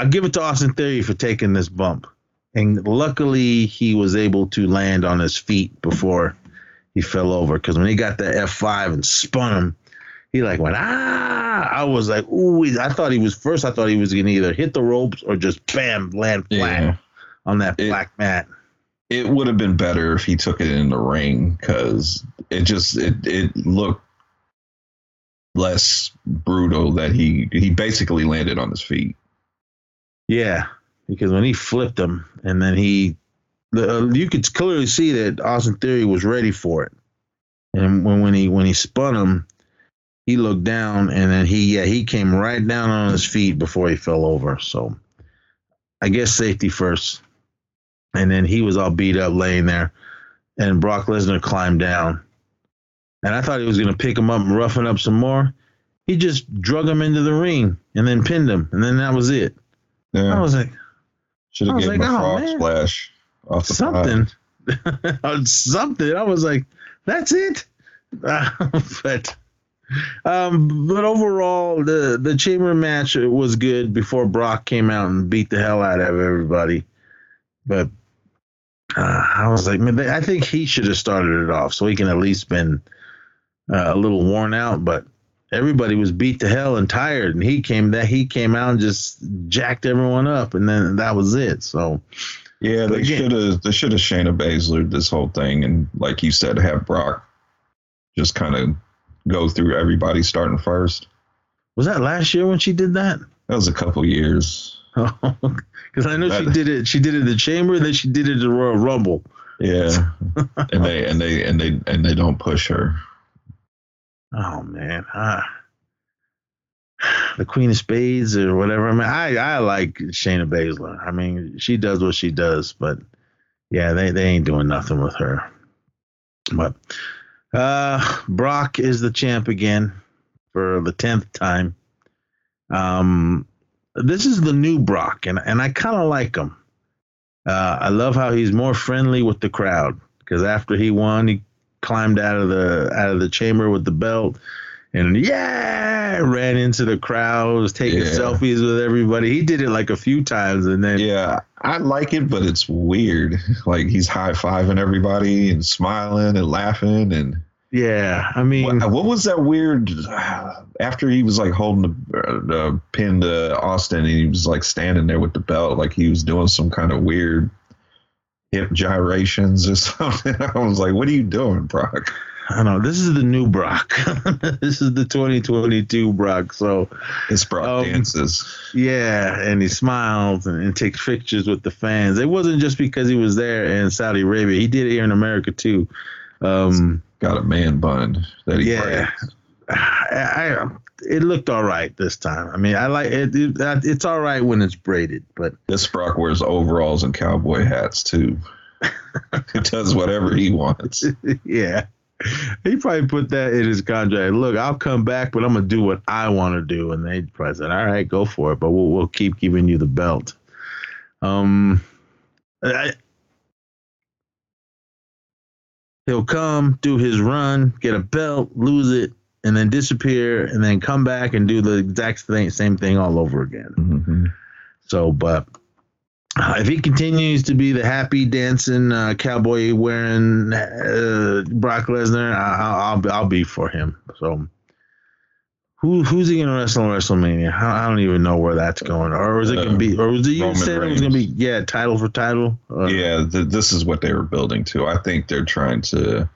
C: I'll give it to Austin Theory for taking this bump, and luckily he was able to land on his feet before he fell over. Because when he got the F five and spun him, he like went ah. I was like, ooh. I thought he was first. I thought he was gonna either hit the ropes or just bam land flat
B: Yeah.
C: on that
B: It-
C: black mat.
B: It would have been better if he took it in the ring because it just it it looked less brutal that he he basically landed on his feet.
C: Yeah, because when he flipped him and then he, the, uh, you could clearly see that Austin Theory was ready for it. And when when he when he spun him, he looked down and then he yeah he came right down on his feet before he fell over. So I guess safety first. And then he was all beat up laying there, and Brock Lesnar climbed down. And I thought he was gonna pick him up and roughen up some more. He just drug him into the ring and then pinned him, and then that was it. I was like,
B: should have given
C: like,
B: him a
C: oh,
B: frog
C: man.
B: splash off the
C: something, something. I was like, that's it. Uh, but, um, but overall, the the chamber match was good before Brock came out and beat the hell out of everybody. But uh, I was like, man, I think he should have started it off so he can at least been uh, a little worn out. But everybody was beat to hell and tired, and he came that he came out and just jacked everyone up, and then that was it. So.
B: Yeah, they should have they should have Shayna Baszler this whole thing, and like you said, have Brock just kind of go through everybody starting first.
C: Was that last year when she did that?
B: That was a couple years.
C: Because I know she did it. She did it in the chamber, then she did it the Royal Rumble.
B: Yeah, and they and they and they and they don't push her.
C: Oh man, ah. the Queen of Spades or whatever. I mean, I I like Shayna Baszler. I mean, she does what she does, but yeah, they they ain't doing nothing with her. But uh, Brock is the champ again for the tenth time. Um, this is the new Brock, and and I kind of like him. Uh, I love how he's more friendly with the crowd because after he won, he climbed out of the out of the chamber with the belt and yeah, ran into the crowd, was taking
B: Yeah.
C: selfies with everybody. He did it like a few times, and then
B: Yeah, I like it, but it's weird. Like he's high fiving everybody and smiling and laughing and
C: yeah, I mean,
B: what, what was that weird? After he was like holding the, the pin to Austin, and he was like standing there with the belt, like he was doing some kind of weird hip gyrations or something. I was like, "What are you doing, Brock?"
C: I know. This is the new Brock. this is the 2022 Brock. So
B: It's Brock
C: Um,
B: dances.
C: yeah, and he smiles and, and takes pictures with the fans. It wasn't just because he was there in Saudi Arabia. He did it here in America too. Um,
B: Got a man bun that he
C: Yeah. I, I it looked all right this time. I mean, I like it, it. It's all right when it's braided, but
B: This Brock wears overalls and cowboy hats too. he does whatever he wants.
C: yeah, he probably put that in his contract. Look, I'll come back, but I'm gonna do what I want to do. And they probably said, "All right, go for it, but we'll we'll keep giving you the belt." Um, I, he'll come, do his run, get a belt, lose it, and then disappear, and then come back and do the exact thing, same thing all over again.
B: Mhm.
C: So, but uh, if he continues to be the happy dancing uh, cowboy wearing uh, Brock Lesnar, I, I'll I'll be- for him. So, Who who's he gonna wrestle in WrestleMania? I, I don't even know where that's going. Or is it gonna be? Or was it you said it was gonna be? Yeah, title for title. Uh,
B: yeah, th- this is what they were building to. I think they're trying to.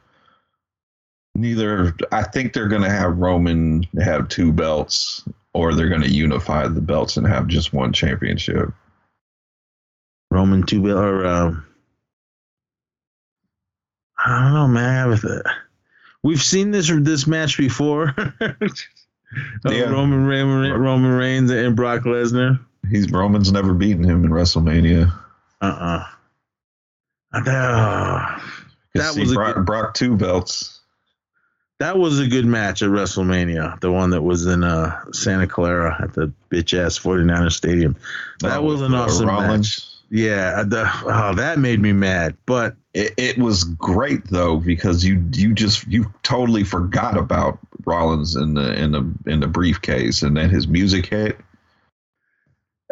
B: Neither, I think they're going to have Roman have two belts, or they're going to unify the belts and have just one championship.
C: Roman two bill or um, I don't know, man. I have a- We've seen this this match before.
B: Yeah.
C: Roman Roman Roman Reigns and Brock Lesnar.
B: He's Roman's never beaten him in WrestleMania.
C: Uh uh That, That
B: See,
C: was a
B: Brock,
C: good-
B: Brock two belts.
C: That was a good match at WrestleMania. The one that was in uh, Santa Clara at the bitch ass 49er Stadium. That was an
B: uh,
C: awesome
B: Rollins.
C: match. Yeah, the, oh, that made me mad. But
B: It, it was great though because you you just you totally forgot about Rollins in the in the in the briefcase and then his music hit.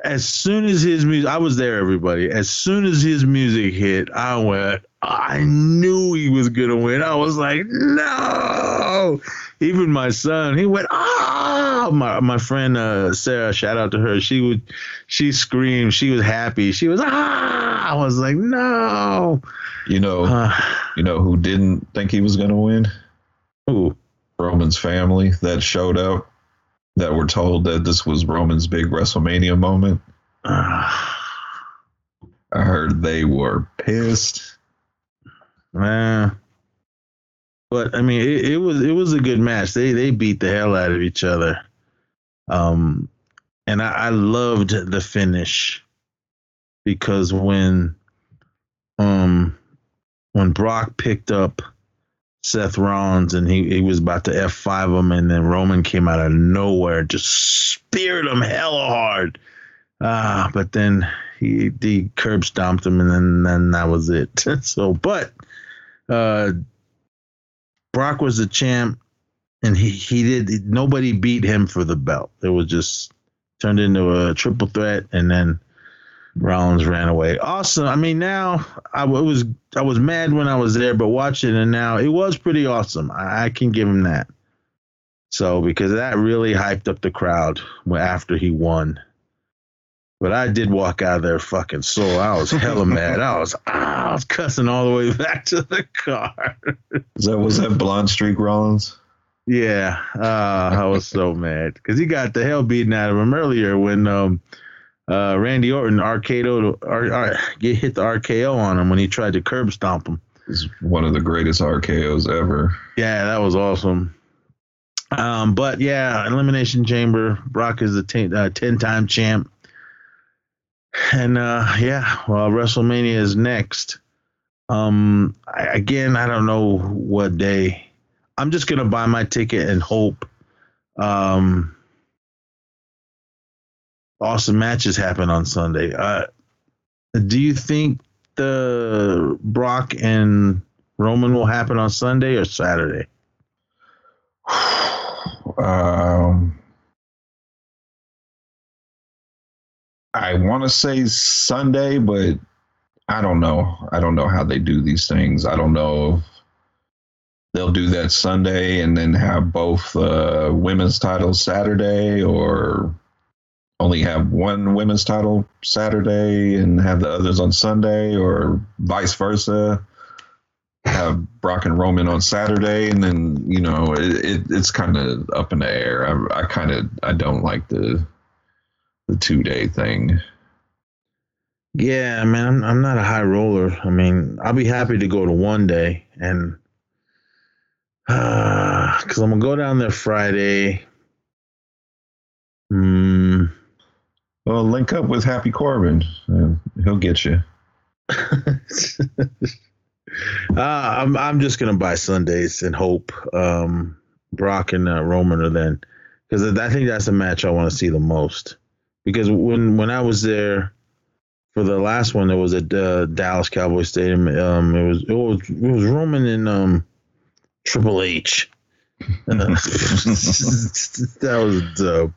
C: As soon as his music, I was there, everybody. As soon as his music hit, I went, I knew he was going to win. I was like, no. Even my son, he went, ah. My, my friend uh, Sarah, shout out to her. She would, she screamed. She was happy. She was, ah. I was like, no.
B: You know,
C: Uh,
B: you know who didn't think he was going to win?
C: ooh.
B: Roman's family that showed up that were told that this was Roman's big WrestleMania moment. I heard they were pissed.
C: man. But I mean, it, it was it was a good match. They they beat the hell out of each other. Um, and I, I loved the finish because when um when Brock picked up Seth Rollins and he, he was about to F five him, and then Roman came out of nowhere, just speared him hella hard. Ah, but then he he curb stomped him, and then then that was it. so, but uh, Brock was the champ, and he he did nobody beat him for the belt. It was just turned into a triple threat, and then Rollins ran away. Awesome. I mean, now I wa- was I was mad when I was there, but watching and now, it was pretty awesome. I, I can give him that. So because that really hyped up the crowd after he won. But I did walk out of there fucking sore. I was hella mad. I was ah, I was cussing all the way back to the car.
B: Is that was that blonde streak Rollins?
C: Yeah, uh, I was so mad because he got the hell beaten out of him earlier when um, uh, Randy Orton arcado ar- ar- get hit the RKO on him when he tried to curb stomp him.
B: Is one of the greatest RKO's ever.
C: Yeah, that was awesome. Um, but yeah, Elimination Chamber. Brock is a ten, uh, 10-time champ, and uh, yeah, well, WrestleMania is next. Um, I, again, I don't know what day. I'm just gonna buy my ticket and hope. Um, awesome matches happen on Sunday. Uh, do you think the Brock and Roman will happen on Sunday or Saturday?
B: um, I want to say Sunday, but I don't know. I don't know how they do these things. I don't know if they'll do that Sunday and then have both uh, women's titles Saturday or only have one women's title Saturday and have the others on Sunday or vice versa. Have Brock and Roman on Saturday, and then you know it, it it's kind of up in the air. I, I kind of I don't like the the two day thing.
C: Yeah, man, I'm, I'm not a high roller. I mean, I'll be happy to go to one day, and because I'm gonna go down there Friday. Hmm.
B: Well, link up with Happy Corbin. He'll get you.
C: uh, I'm I'm just gonna buy Sundays and hope um, Brock and uh, Roman are then because I think that's a match I want to see the most. Because when when I was there for the last one, it was at uh, Dallas Cowboy Stadium. Um, it was it was it was Roman and um, Triple H. that was dope.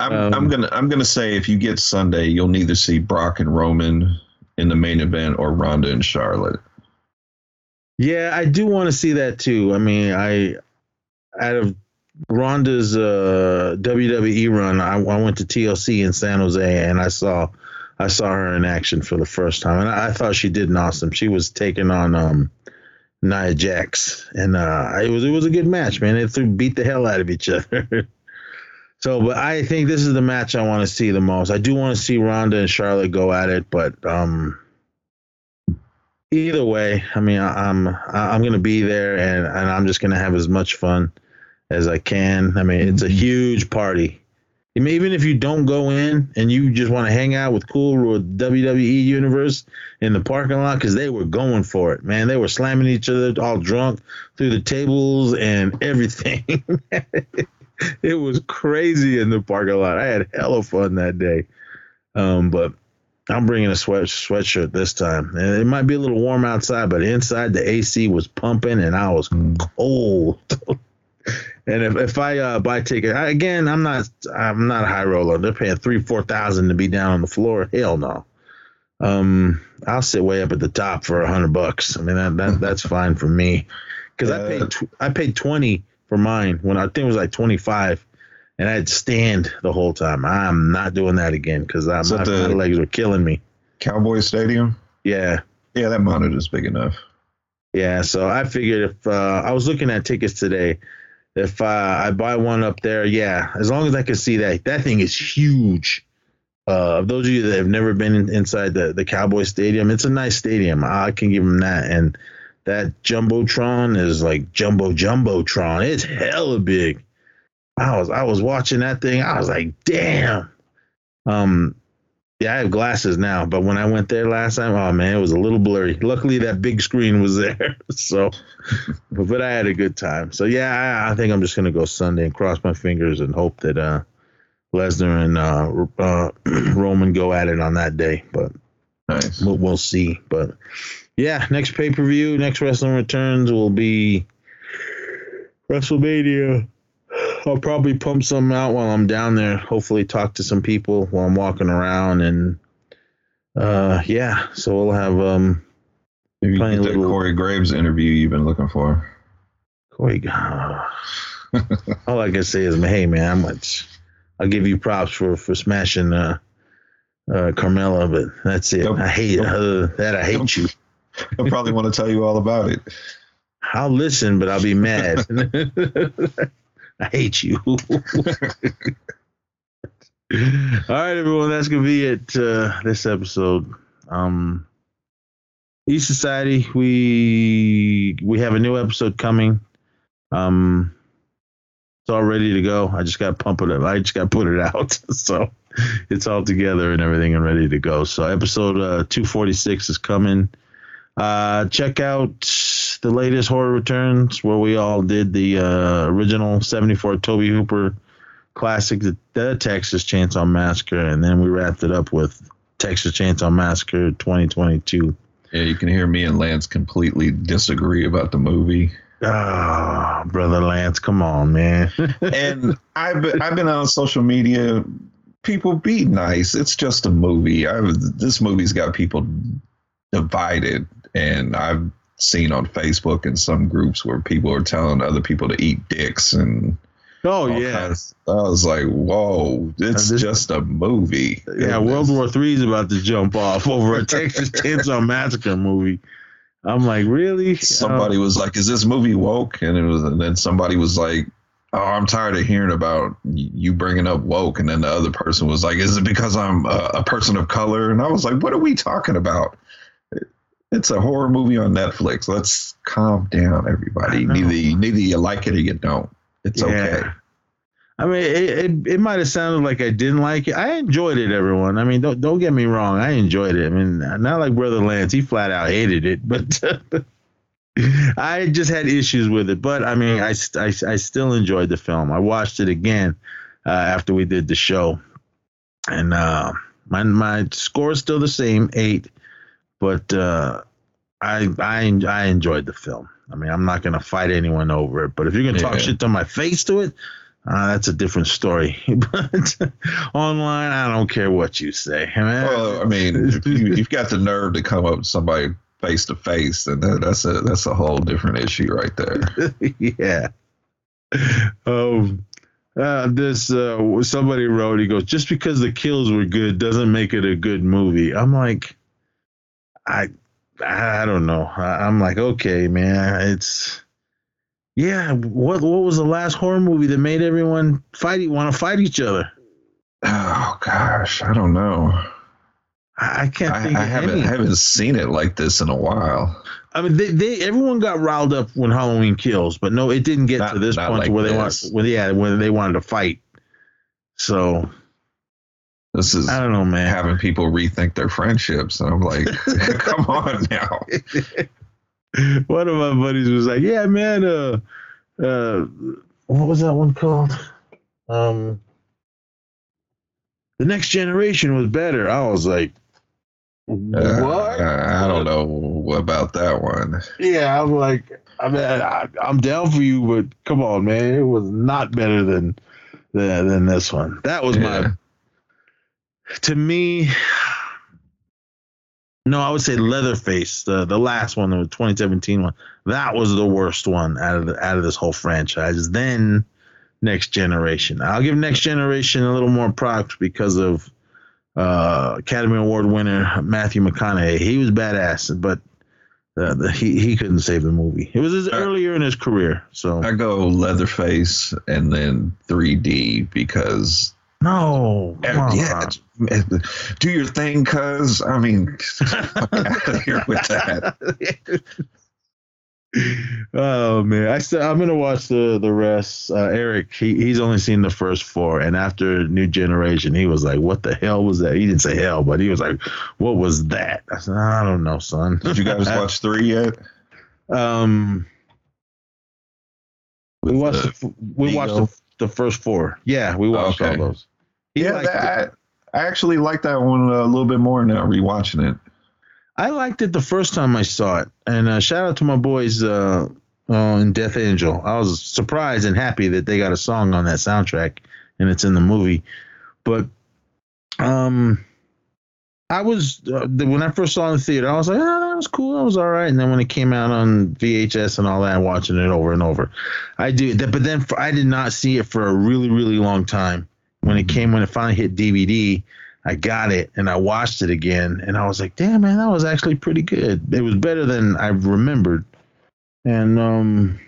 B: I'm,
C: Um,
B: I'm gonna I'm gonna say if you get Sunday, you'll neither see Brock and Roman in the main event or Ronda and Charlotte.
C: Yeah, I do want to see that too. I mean, I out of Ronda's uh, WWE run, I, I went to TLC in San Jose and I saw I saw her in action for the first time, and I, I thought she did an awesome. She was taking on um, Nia Jax, and uh, it was it was a good match, man. They threw, beat the hell out of each other. so, but I think this is the match I want to see the most. I do want to see Ronda and Charlotte go at it, but um, either way, I mean, I, I'm I'm gonna be there, and and I'm just gonna have as much fun as I can. I mean, it's a huge party. I mean, even if you don't go in and you just want to hang out with cool with WWE universe in the parking lot, because they were going for it, man. They were slamming each other, all drunk through the tables and everything. it was crazy in the parking lot. I had hella fun that day. Um, but I'm bringing a sweat sweatshirt this time. And it might be a little warm outside, but inside the AC was pumping and I was cold. And if, if I uh, buy ticket I, again, I'm not I'm not a high roller. They're paying three four thousand to be down on the floor. Hell no. Um, I'll sit way up at the top for a hundred bucks. I mean that, that that's fine for me because I paid tw- I paid twenty for mine when I think it was like twenty five, and I had to stand the whole time. I'm not doing that again because my, my legs were killing me.
B: Cowboy Stadium.
C: Yeah.
B: Yeah, that monitor's big enough.
C: Yeah, so I figured if uh, I was looking at tickets today, if uh, I buy one up there, yeah, as long as I can see that that thing is huge. Uh, those of you that have never been in, inside the the Cowboy Stadium, it's a nice stadium. I can give them that, and that jumbotron is like jumbo jumbotron. It's hella big. I was I was watching that thing. I was like, damn. Um, yeah, I have glasses now, but when I went there last time, oh man, it was a little blurry. Luckily, that big screen was there, so but, I had a good time. So yeah, I, I think I'm just gonna go Sunday and cross my fingers and hope that uh, Lesnar and uh, uh, Roman go at it on that day. But
B: Nice.
C: we'll, we'll see. But yeah, next pay per view, next Wrestling Returns will be WrestleMania. I'll probably pump some out while I'm down there. Hopefully, talk to some people while I'm walking around, and uh, yeah. So we'll have um,
B: Maybe you get that
C: little-
B: Corey Graves interview you've been looking for.
C: Corey. all I can say is, hey man, I'm much. I'll give you props for for smashing uh, uh, Carmella, but that's it.
B: Nope.
C: I hate uh, that. I hate you.
B: He'll probably want to tell you all about it.
C: I'll listen, but I'll be mad. I hate you. All right, everyone. That's gonna be it. Uh, this episode. Um, E Society. We we have a new episode coming. Um, it's all ready to go. I just got to pump it up. I just got put it out. so it's all together and everything and ready to go. So episode uh, 246 is coming. Uh, check out the latest horror returns where we all did the uh, original 74 Tobe Hooper classic, the, the Texas Chainsaw Massacre, and then we wrapped it up with Texas Chainsaw Massacre 2022.
B: Yeah, you can hear me and Lance completely disagree about the movie.
C: Ah, brother Lance, come on, man.
B: and I've been, I've been on social media. People be nice. It's just a movie. I this movie's got people divided, and I've seen on Facebook and some groups where people are telling other people to eat dicks and
C: oh yeah,
B: I was like, whoa, it's
C: this-
B: just a movie.
C: yeah. World War Three is about to jump off over a Texas Chainsaw Massacre movie. I'm like, really?
B: somebody um, was like, "Is this movie woke?" And it was, and then somebody was like, "Oh, I'm tired of hearing about you bringing up woke." And then the other person was like, "Is it because I'm a, a person of color?" And I was like, "What are we talking about?" It's a horror movie on Netflix. Let's calm down, everybody. Neither neither you like it or you don't. It's okay.
C: I mean, it, it, it might have sounded like I didn't like it. I enjoyed it, everyone. I mean, don't don't get me wrong. I enjoyed it. I mean, not like Brother Lance. He flat out hated it, but I just had issues with it. But I mean, I, I, I still enjoyed the film. I watched it again uh, after we did the show, and uh, my my score is still the same, eight. But uh, I I I enjoyed the film. I mean, I'm not gonna fight anyone over it. But if you're gonna talk shit to my face to it, uh, that's a different story. but online, I don't care what you say. I mean,
B: Well, I mean, if you, you've got the nerve to come up to somebody face to face, then that, that's a that's a whole different issue right there.
C: yeah. um, uh, this uh, somebody wrote. He goes, just because the kills were good doesn't make it a good movie. I'm like, I, I don't know. I, I'm like, okay, man, it's. Yeah, what what was the last horror movie that made everyone fight want to fight each other?
B: Oh gosh, I don't know.
C: I, I can't
B: I,
C: think
B: I
C: of
B: haven't
C: any.
B: haven't seen it like this in a while.
C: I mean, they, they everyone got riled up when Halloween kills, but no, it didn't get
B: Not-
C: to this point
B: like
C: where they want, well, yeah, when they wanted to fight. So
B: This is
C: I don't know, man.
B: having people rethink their friendships, and I'm like, come on now.
C: One of my buddies was like, "Yeah, man, uh, uh, what was that one called? Um, the Next Generation was better." I was like,
B: Uh,
C: "What?"
B: I don't know about that one.
C: Yeah, I'm like, I mean, I, I'm down for you, but come on, man, it was not better than than, than this one. That was
B: Yeah.
C: my, to me. No, I would say Leatherface, the the last one, the 2017 one. That was the worst one out of the, out of this whole franchise. Then Next Generation. I'll give Next Generation a little more props because of uh, Academy Award winner Matthew McConaughey. He was badass, but uh, the, he he couldn't save the movie. It was his
B: Uh,
C: earlier in his career, so
B: I go Leatherface and then 3D because
C: no. on.
B: yeah, do your thing, cuz. I mean, fuck out of here with that.
C: oh man, I still, I'm gonna watch the the rest. Uh, Erik, he, he's only seen the first four, and after New Generation, he was like, "What the hell was that?" He didn't say hell, but he was like, "What was that?" I said, "I don't know, son."
B: Did you guys watch three yet?
C: Um, we watched
B: the
C: the, we watched the, the first four. Yeah, we watched
B: Okay.
C: all those. He
B: yeah, that, I actually like that one a little bit more now rewatching it.
C: I liked it the first time I saw it, and uh, shout out to my boys uh, uh, in Death Angel. I was surprised and happy that they got a song on that soundtrack, and it's in the movie. But um, I was uh, when I first saw it in the theater, I was like, "Oh, that was cool, that was all right." And then when it came out on VHS and all that, watching it over and over, I do. that- But then for, I did not see it for a really, really long time. When it came, when it finally hit DVD, I got it and I watched it again, and I was like, "Damn, man, that was actually pretty good. It was better than I remembered." And um,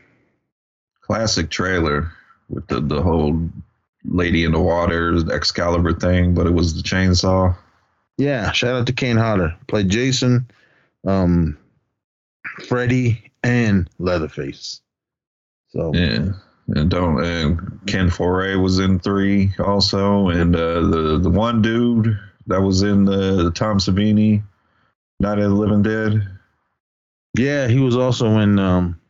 B: Classic trailer with the, the whole lady in the water, Excalibur thing, but it was the chainsaw.
C: yeah, shout out to Kane Hodder, played Jason, um, Freddy, and Leatherface. So
B: Yeah. And don't and Ken Foree was in three also, and uh, the the one dude that was in the, the Tom Savini Night of the Living Dead.
C: yeah, he was also in um,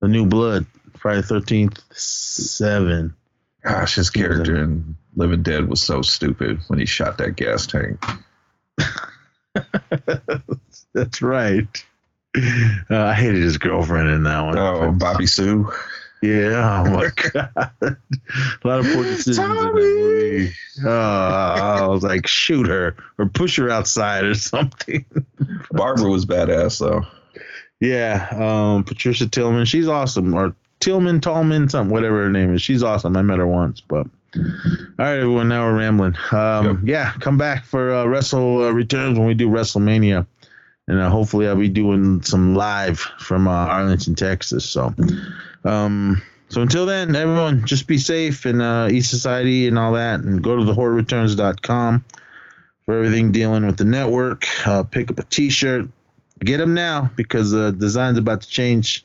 C: the New Blood, Friday Thirteenth Seven.
B: Gosh, his character in Living Dead was so stupid when he shot that gas tank.
C: That's right. Uh, I hated his girlfriend in that one.
B: Oh, Bobby Sue.
C: Yeah, oh my god, a lot of poor decisions in that
B: Tommy!
C: movie. Uh, I was like, shoot her or push her outside or something.
B: Barbara was badass though.
C: Yeah, um, Patricia Tillman, she's awesome. Or Tillman, Tallman, something, whatever her name is. She's awesome. I met her once, but all right, everyone. Now we're rambling. Um,
B: Yep.
C: yeah, come back for uh, Wrestle uh, returns when we do WrestleMania, and uh, hopefully I'll be doing some live from uh, Arlington, Texas. So, um, so until then, everyone, just be safe and uh, eat society and all that, and go to thehorrorreturns.com for everything dealing with the network. Uh, pick up a T-shirt, get them now because the design's about to change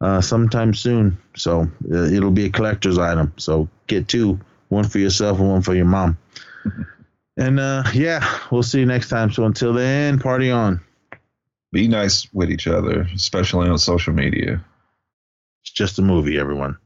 C: uh, sometime soon. So uh, it'll be a collector's item. So get two, one for yourself and one for your mom. and uh, yeah, we'll see you next time. So until then, party on.
B: Be nice with each other, especially on social media.
C: Just a movie, everyone.